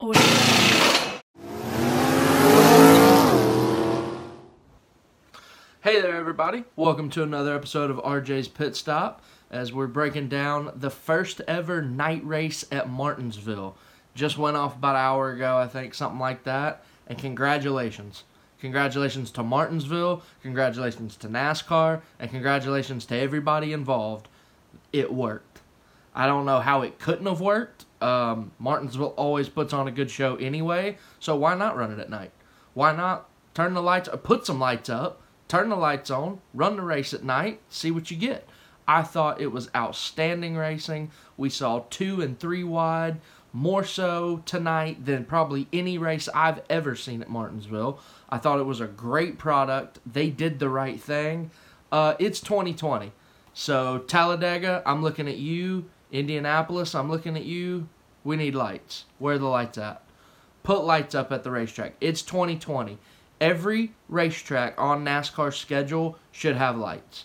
Hey there, everybody. Welcome to another episode of RJ's Pit Stop as we're breaking down the first ever night race at Martinsville. Just went off about an hour ago, I think, something like that. And congratulations. Congratulations to Martinsville, congratulations to NASCAR, and congratulations to everybody involved. It worked. I don't know how it couldn't have worked. Um, Martinsville always puts on a good show anyway, so why not run it at night? Why not turn the lights, put some lights up, turn the lights on, run the race at night, see what you get. I thought it was outstanding racing. We saw two and three wide, more so tonight than probably any race I've ever seen at Martinsville. I thought it was a great product. They did the right thing. Uh, it's 2020. So, Talladega, I'm looking at you. Indianapolis, I'm looking at you. We need lights. Where are the lights at? Put lights up at the racetrack. It's 2020. Every racetrack on NASCAR's schedule should have lights.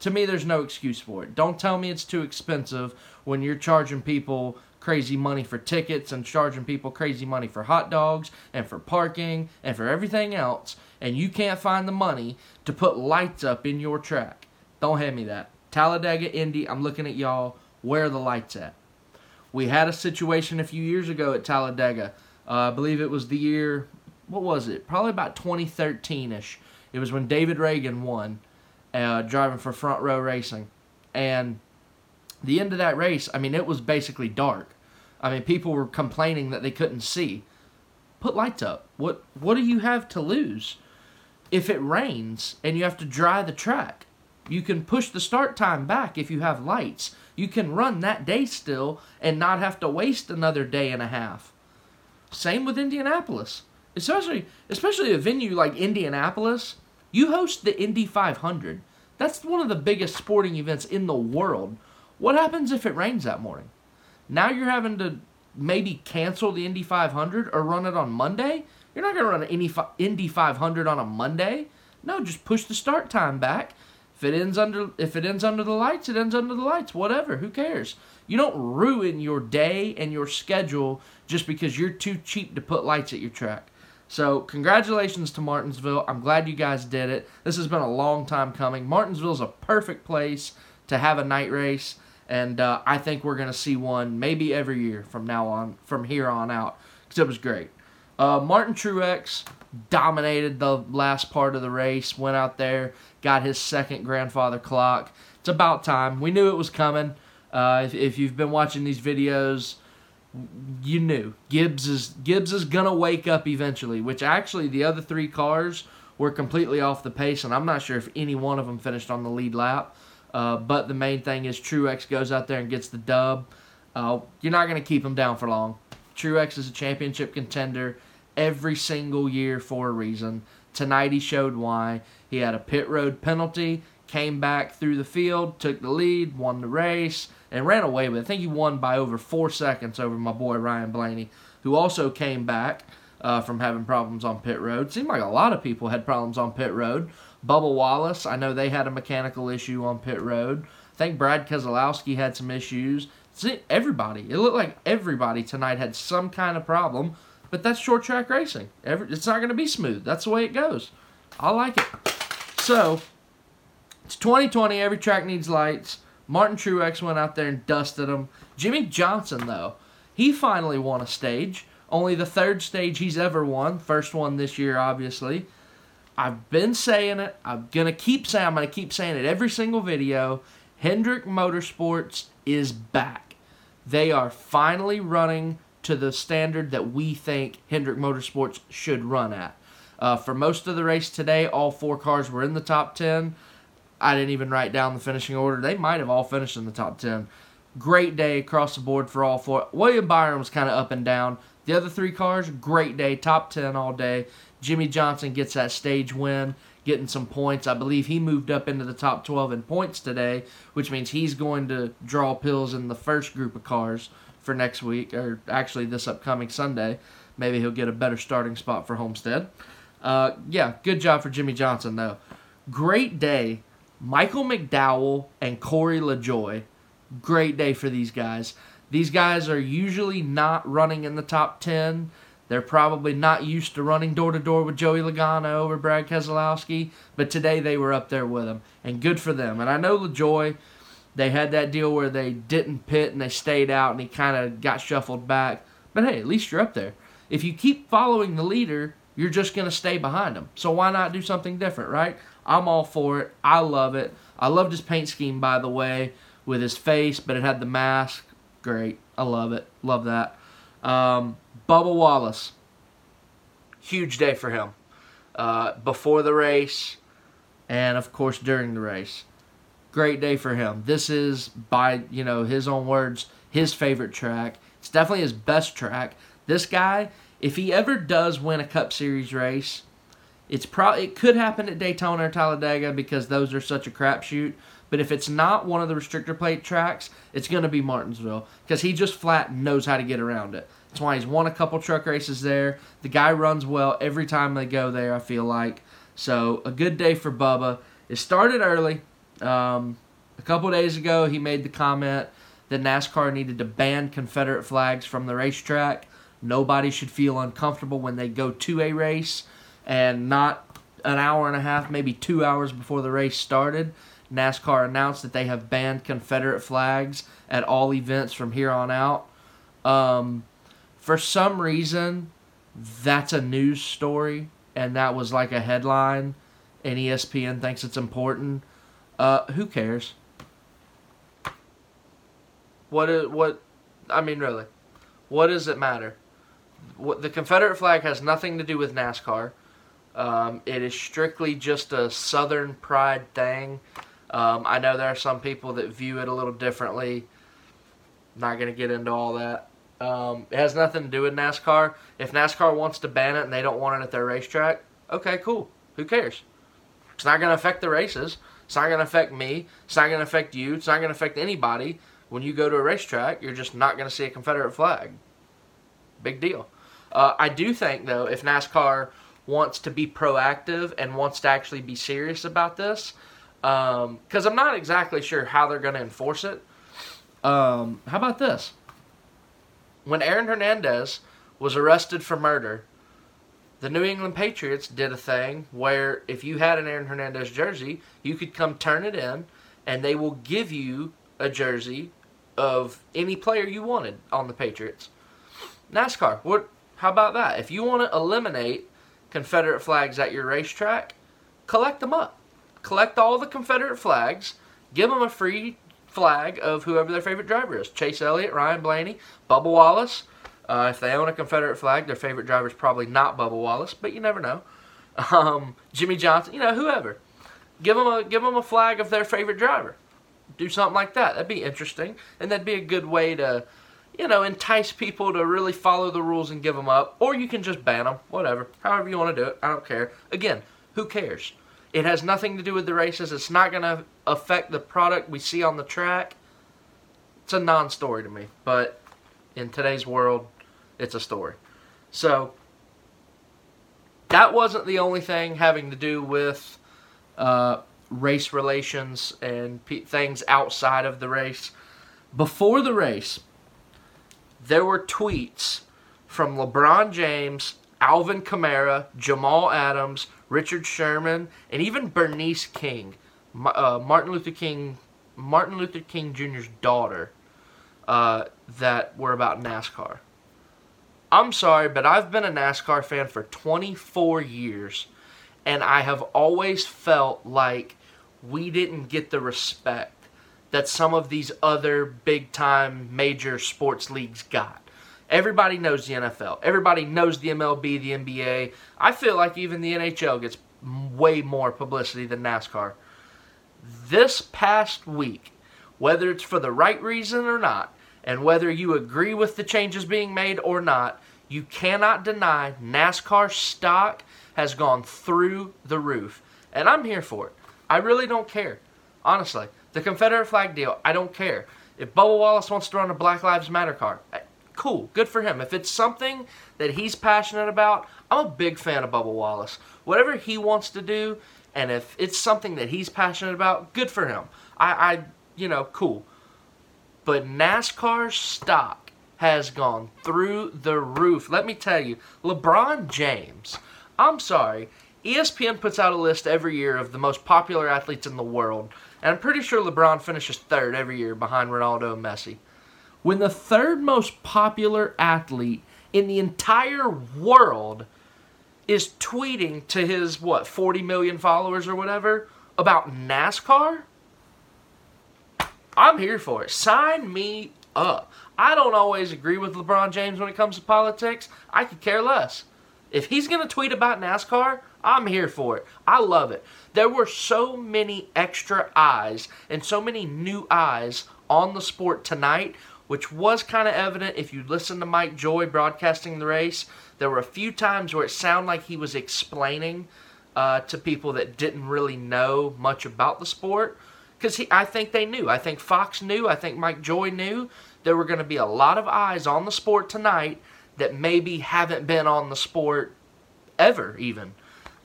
To me, there's no excuse for it. Don't tell me it's too expensive when you're charging people crazy money for tickets and charging people crazy money for hot dogs and for parking and for everything else, and you can't find the money to put lights up in your track. Don't hand me that. Talladega, Indy, I'm looking at y'all. Where the lights at? We had a situation a few years ago at Talladega. Uh, I believe it was the year, what was it? Probably about 2013 ish. It was when David Ragan won, uh, driving for Front Row Racing. And the end of that race, I mean, it was basically dark. I mean, people were complaining that they couldn't see. Put lights up. What What do you have to lose? If it rains and you have to dry the track, you can push the start time back if you have lights. You can run that day still and not have to waste another day and a half. Same with Indianapolis. Especially especially a venue like Indianapolis, you host the Indy 500. That's one of the biggest sporting events in the world. What happens if it rains that morning? Now you're having to maybe cancel the Indy 500 or run it on Monday? You're not going to run an Indy 500 on a Monday. No, just push the start time back. If it ends under if it ends under the lights, it ends under the lights. Whatever, who cares? You don't ruin your day and your schedule just because you're too cheap to put lights at your track. So, congratulations to Martinsville. I'm glad you guys did it. This has been a long time coming. Martinsville's a perfect place to have a night race, and uh, I think we're going to see one maybe every year from now on, from here on out, because it was great. Uh, Martin Truex dominated the last part of the race, went out there, got his second grandfather clock. It's about time. We knew it was coming. Uh, if, if you've been watching these videos, you knew Gibbs is Gibbs is gonna wake up eventually. Which actually, the other three cars were completely off the pace, and I'm not sure if any one of them finished on the lead lap. Uh, but the main thing is Truex goes out there and gets the dub. Uh, you're not gonna keep him down for long. Truex is a championship contender every single year for a reason. Tonight he showed why. He had a pit road penalty, came back through the field, took the lead, won the race, and ran away with it. I think he won by over four seconds over my boy Ryan Blaney, who also came back uh, from having problems on pit road. Seemed like a lot of people had problems on pit road. Bubba Wallace, I know they had a mechanical issue on pit road. I think Brad Keselowski had some issues. Everybody. It looked like everybody tonight had some kind of problem but that's short track racing. Every, it's not going to be smooth. That's the way it goes. I like it. So, it's 2020. Every track needs lights. Martin Truex went out there and dusted them. Jimmie Johnson, though, he finally won a stage. Only the third stage he's ever won. First one this year, obviously. I've been saying it. I'm going to keep saying I'm going to keep saying it every single video. Hendrick Motorsports is back. They are finally running to the standard that we think Hendrick Motorsports should run at. Uh, for most of the race today, all four cars were in the top 10. I didn't even write down the finishing order. They might have all finished in the top 10. Great day across the board for all four. William Byron was kind of up and down. The other three cars, great day, top 10 all day. Jimmie Johnson gets that stage win, getting some points. I believe he moved up into the top 12 in points today, which means he's going to draw pills in the first group of cars for next week, or actually this upcoming Sunday. Maybe he'll get a better starting spot for Homestead. Uh, yeah, good job for Jimmie Johnson, though. Great day. Michael McDowell and Corey LaJoie. Great day for these guys. These guys are usually not running in the top 10. They're probably not used to running door to door with Joey Logano over Brad Keselowski, but today they were up there with him, and good for them. And I know LaJoie, they had that deal where they didn't pit and they stayed out, and he kind of got shuffled back. But hey, at least you're up there. If you keep following the leader, you're just going to stay behind him. So why not do something different, right? I'm all for it. I love it. I loved his paint scheme, by the way, with his face, but it had the mask. Great. I love it. Love that. Um, Bubba Wallace. Huge day for him. Uh, before the race, and of course during the race. Great day for him. This is, by you know his own words, his favorite track. It's definitely his best track. This guy, if he ever does win a Cup Series race, it's probably it could happen at Daytona or Talladega because those are such a crapshoot. But if it's not one of the restrictor plate tracks, it's going to be Martinsville because he just flat knows how to get around it. That's why he's won a couple truck races there. The guy runs well every time they go there. I feel like so a good day for Bubba. It started early. Um, a couple days ago, he made the comment that NASCAR needed to ban Confederate flags from the racetrack. Nobody should feel uncomfortable when they go to a race and not an hour and a half, maybe two hours before the race started. NASCAR announced that they have banned Confederate flags at all events from here on out. Um, for some reason, that's a news story, and that was like a headline, and ESPN thinks it's important. Uh, who cares? What? What? I mean, really, what does it matter? What, the Confederate flag has nothing to do with NASCAR. Um, it is strictly just a Southern pride thing. Um, I know there are some people that view it a little differently. Not going to get into all that. Um, it has nothing to do with NASCAR. If NASCAR wants to ban it and they don't want it at their racetrack, okay, cool. Who cares? It's not going to affect the races. It's not going to affect me. It's not going to affect you. It's not going to affect anybody. When you go to a racetrack, you're just not going to see a Confederate flag. Big deal. Uh, I do think, though, if NASCAR wants to be proactive and wants to actually be serious about this, because um, I'm not exactly sure how they're going to enforce it. Um, how about this? When Aaron Hernandez was arrested for murder, the New England Patriots did a thing where if you had an Aaron Hernandez jersey, you could come turn it in, and they will give you a jersey of any player you wanted on the Patriots. NASCAR, what? How about that? If you want to eliminate Confederate flags at your racetrack, collect them up. Collect all the Confederate flags, give them a free flag of whoever their favorite driver is. Chase Elliott, Ryan Blaney, Bubba Wallace. Uh, if they own a Confederate flag, their favorite driver is probably not Bubba Wallace, but you never know. Um, Jimmie Johnson, you know, whoever. Give them a give them a flag of their favorite driver. Do something like that. That'd be interesting, and that'd be a good way to you know, entice people to really follow the rules and give them up, or you can just ban them, whatever, however you want to do it. I don't care. Again, who cares? It has nothing to do with the races. It's not going to affect the product we see on the track. It's a non story to me, but in today's world, it's a story. So, that wasn't the only thing having to do with uh, race relations and things outside of the race. Before the race, there were tweets from LeBron James, Alvin Kamara, Jamal Adams, Richard Sherman, and even Bernice King, uh, Martin Luther King, Martin Luther King Jr.'s daughter, uh, that were about NASCAR. I'm sorry, but I've been a NASCAR fan for 24 years, and I have always felt like we didn't get the respect that some of these other big time major sports leagues got. Everybody knows the NFL. Everybody knows the MLB, the NBA. I feel like even the NHL gets way more publicity than NASCAR. This past week, whether it's for the right reason or not, and whether you agree with the changes being made or not, you cannot deny NASCAR stock has gone through the roof. And I'm here for it. I really don't care. Honestly. The Confederate flag deal, I don't care. If Bubba Wallace wants to run a Black Lives Matter car, eh, cool, good for him. If it's something that he's passionate about, I'm a big fan of Bubba Wallace. Whatever he wants to do, and if it's something that he's passionate about, good for him. I, I you know, cool. but NASCAR's stock has gone through the roof. Let me tell you, LeBron James, I'm sorry, ESPN puts out a list every year of the most popular athletes in the world, and I'm pretty sure LeBron finishes third every year behind Ronaldo and Messi. When the third most popular athlete in the entire world is tweeting to his, what, 40 million followers or whatever about NASCAR, I'm here for it. Sign me up. I don't always agree with LeBron James when it comes to politics. I could care less. If he's going to tweet about NASCAR, I'm here for it. I love it. There were so many extra eyes and so many new eyes on the sport tonight, which was kind of evident if you listen to Mike Joy broadcasting the race. There were a few times where it sounded like he was explaining uh, to people that didn't really know much about the sport. Because I think they knew. I think Fox knew. I think Mike Joy knew there were going to be a lot of eyes on the sport tonight that maybe haven't been on the sport ever, even.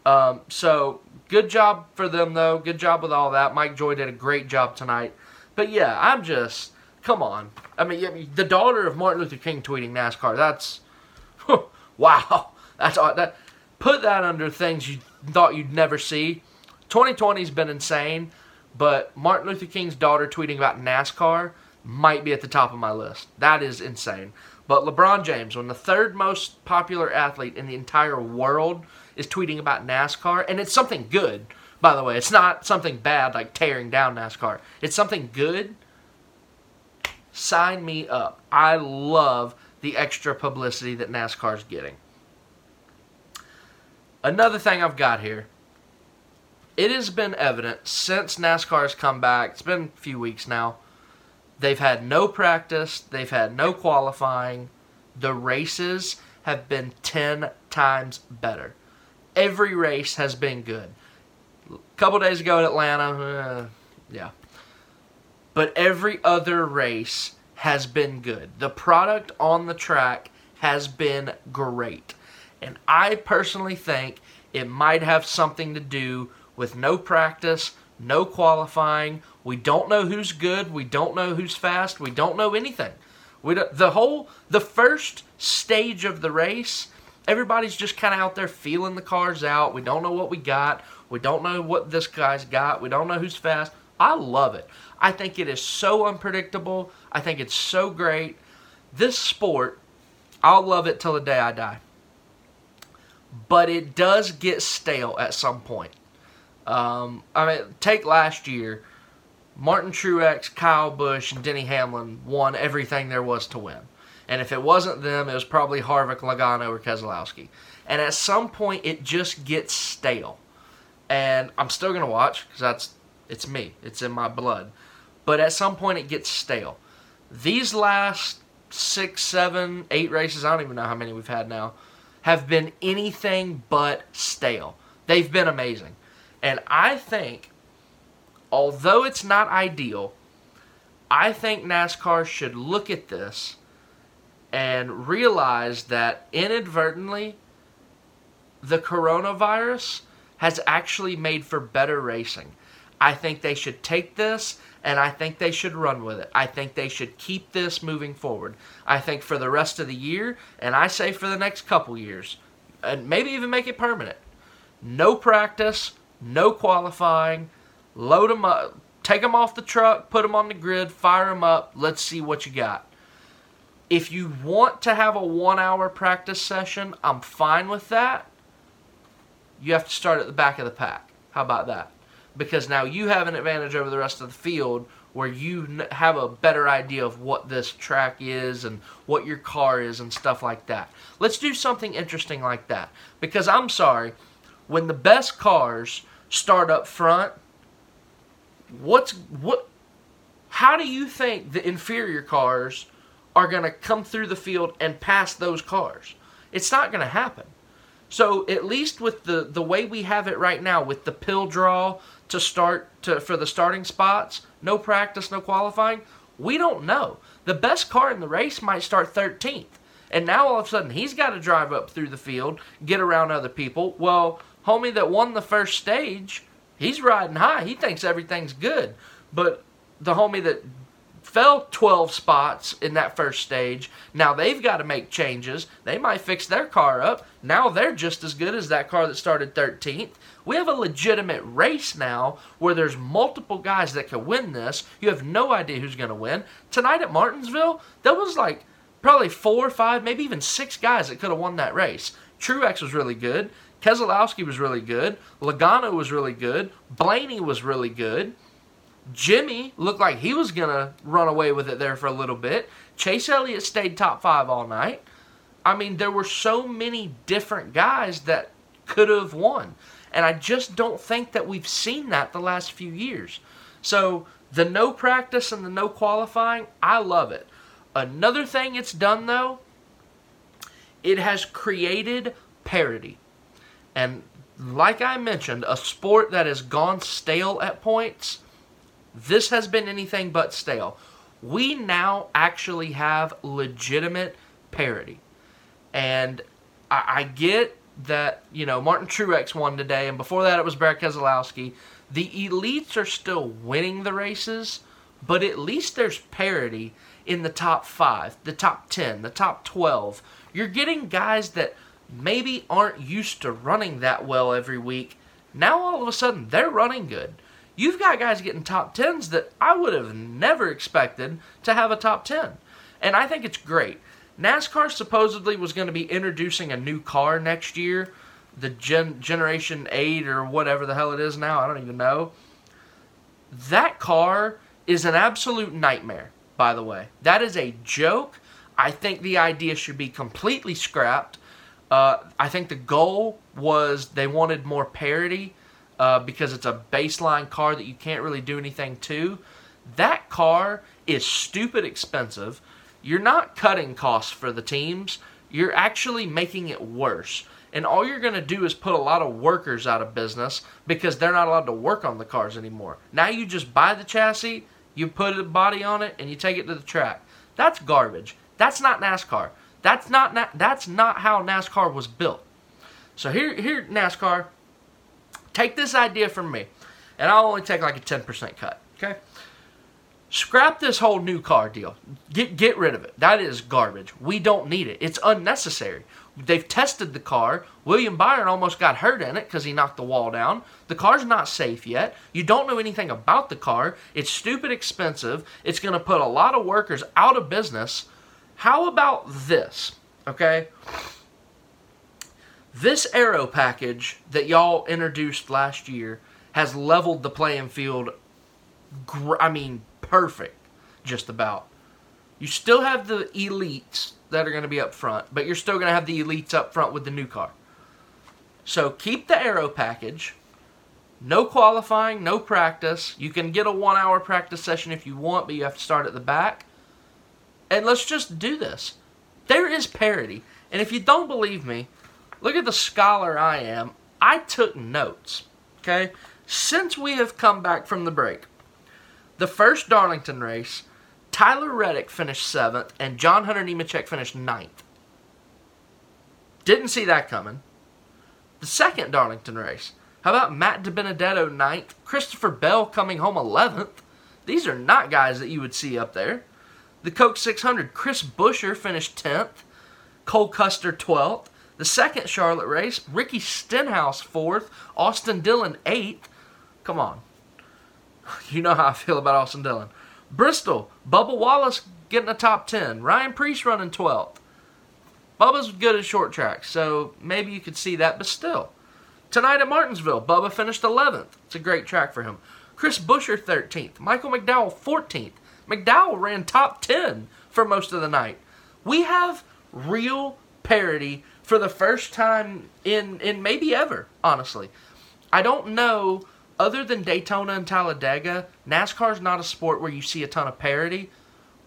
Um, so good job for them, though. Good job with all that. Mike Joy did a great job tonight. But yeah, I'm just come on. I mean, the daughter of Martin Luther King tweeting NASCAR. That's wow. That's uh, that. Put that under things you thought you'd never see. 2020's been insane, but Martin Luther King's daughter tweeting about NASCAR might be at the top of my list. That is insane. But LeBron James, when the third most popular athlete in the entire world is tweeting about NASCAR, and it's something good, by the way. It's not something bad like tearing down NASCAR. It's something good. Sign me up. I love the extra publicity that NASCAR's getting. Another thing I've got here. It has been evident since NASCAR's come back, it's been a few weeks now, they've had no practice, they've had no qualifying. The races have been 10 times better. Every race has been good. A couple days ago at Atlanta, uh, yeah. But every other race has been good. The product on the track has been great. And I personally think it might have something to do with no practice, no qualifying. We don't know who's good. We don't know who's fast. We don't know anything. We the whole the first stage of the race, everybody's just kind of out there feeling the cars out. We don't know what we got. We don't know what this guy's got. We don't know who's fast. I love it. I think it is so unpredictable. I think it's so great. This sport, I'll love it till the day I die but it does get stale at some point. Um, I mean, take last year. Martin Truex, Kyle Busch, and Denny Hamlin won everything there was to win. And if it wasn't them, it was probably Harvick, Logano, or Keselowski. And at some point, it just gets stale. And I'm still going to watch because that's it's me. It's in my blood. But at some point, it gets stale. These last six, seven, eight races, I don't even know how many we've had now have been anything but stale. They've been amazing. And I think, although it's not ideal, I think NASCAR should look at this and realize that inadvertently, the coronavirus has actually made for better racing. I think they should take this and I think they should run with it. I think they should keep this moving forward. I think for the rest of the year, and I say for the next couple years, and maybe even make it permanent. No practice, no qualifying, load them up, take them off the truck, put them on the grid, fire them up, let's see what you got. If you want to have a one hour practice session, I'm fine with that. You have to start at the back of the pack. How about that? Because now you have an advantage over the rest of the field where you have a better idea of what this track is and what your car is and stuff like that. Let's do something interesting like that because I'm sorry, when the best cars start up front, what's what how do you think the inferior cars are going to come through the field and pass those cars? It's not going to happen. So at least with the the way we have it right now with the pill draw, to start to for the starting spots, no practice, no qualifying, we don't know. The best car in the race might start 13th. And now all of a sudden he's got to drive up through the field, get around other people. Well, homie that won the first stage, he's riding high. He thinks everything's good. But the homie that fell 12 spots in that first stage. Now they've got to make changes. They might fix their car up. Now they're just as good as that car that started 13th. We have a legitimate race now where there's multiple guys that can win this. You have no idea who's going to win. Tonight at Martinsville, there was like probably four, or five, maybe even six guys that could have won that race. Truex was really good. Keselowski was really good. Logano was really good. Blaney was really good. Jimmie looked like he was going to run away with it there for a little bit. Chase Elliott stayed top five all night. I mean, there were so many different guys that could have won. And I just don't think that we've seen that the last few years. So the no practice and the no qualifying, I love it. Another thing it's done though, it has created parity. And like I mentioned, a sport that has gone stale at points this has been anything but stale. We now actually have legitimate parity. And I, I get that, you know, Martin Truex won today, and before that it was Brad Keselowski. The elites are still winning the races, but at least there's parity in the top five, the top 10, the top 12. You're getting guys that maybe aren't used to running that well every week. Now all of a sudden they're running good. You've got guys getting top tens that I would have never expected to have a top 10. And I think it's great. NASCAR supposedly was going to be introducing a new car next year, the Gen- Generation 8 or whatever the hell it is now. I don't even know. That car is an absolute nightmare, by the way. That is a joke. I think the idea should be completely scrapped. Uh, I think the goal was they wanted more parity uh, because it's a baseline car that you can't really do anything to. That car is stupid expensive. You're not cutting costs for the teams, you're actually making it worse. And all you're going to do is put a lot of workers out of business because they're not allowed to work on the cars anymore. Now you just buy the chassis, you put a body on it, and you take it to the track. That's garbage. That's not NASCAR. That's not that's not how NASCAR was built. So here here NASCAR, Take this idea from me, and I'll only take like a 10% cut. Okay? Scrap this whole new car deal. Get get rid of it. That is garbage. We don't need it. It's unnecessary. They've tested the car. William Byron almost got hurt in it because he knocked the wall down. The car's not safe yet. You don't know anything about the car. It's stupid expensive. It's going to put a lot of workers out of business. How about this? Okay? This aero package that y'all introduced last year has leveled the playing field. Gr- I mean, perfect, just about. You still have the elites that are going to be up front, but you're still going to have the elites up front with the new car. So keep the aero package. No qualifying, no practice. You can get a one hour practice session if you want, but you have to start at the back. And let's just do this. There is parity. And if you don't believe me, Look at the scholar I am. I took notes. Okay? Since we have come back from the break, the first Darlington race, Tyler Reddick finished seventh and John Hunter Nemechek finished ninth. Didn't see that coming. The second Darlington race, how about Matt DiBenedetto ninth, Christopher Bell coming home 11th? These are not guys that you would see up there. The Coke 600, Chris Buescher finished 10th, Cole Custer 12th, the second Charlotte race, Ricky Stenhouse fourth, Austin Dillon eighth. Come on. You know how I feel about Austin Dillon. Bristol, Bubba Wallace getting a top 10. Ryan Preece running 12th. Bubba's good at short track, so maybe you could see that, but still. Tonight at Martinsville, Bubba finished 11th. It's a great track for him. Chris Buescher 13th. Michael McDowell 14th. McDowell ran top 10 for most of the night. We have real parity for the first time in in maybe ever, honestly. I don't know other than Daytona and Talladega, NASCAR's not a sport where you see a ton of parity.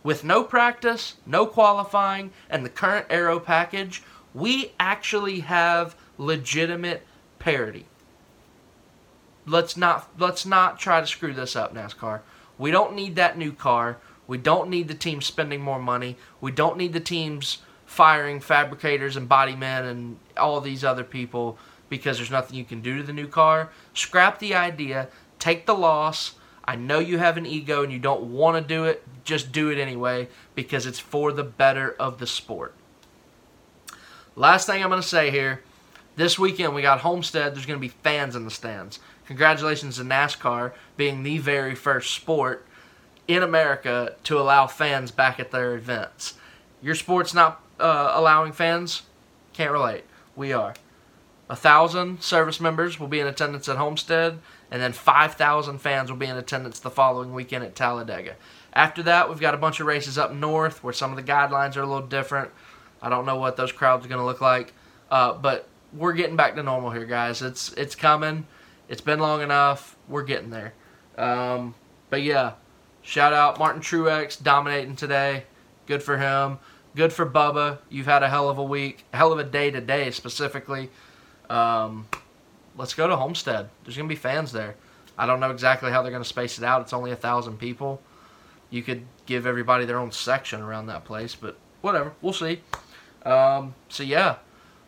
With no practice, no qualifying, and the current aero package, we actually have legitimate parity. Let's not let's not try to screw this up, NASCAR. We don't need that new car. We don't need the team spending more money. We don't need the teams firing fabricators and body men and all these other people because there's nothing you can do to the new car. Scrap the idea, take the loss. I know you have an ego and you don't want to do it, just do it anyway because it's for the better of the sport. Last thing I'm going to say here this weekend we got Homestead. There's going to be fans in the stands. Congratulations to NASCAR being the very first sport in America to allow fans back at their events. Your sport's not uh, allowing fans? Can't relate. We are. A thousand service members will be in attendance at Homestead, and then 5,000 fans will be in attendance the following weekend at Talladega. After that, we've got a bunch of races up north where some of the guidelines are a little different. I don't know what those crowds are going to look like, uh, but we're getting back to normal here, guys. It's it's coming. It's been long enough. We're getting there. Um, but yeah, shout out Martin Truex dominating today. Good for him. Good for Bubba. You've had a hell of a week, hell of a day today specifically. Um, let's go to Homestead. There's gonna be fans there. I don't know exactly how they're gonna space it out. It's only a thousand people. You could give everybody their own section around that place, but whatever. We'll see. Um, so yeah,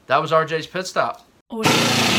that was RJ's pit stop. Oh, yeah.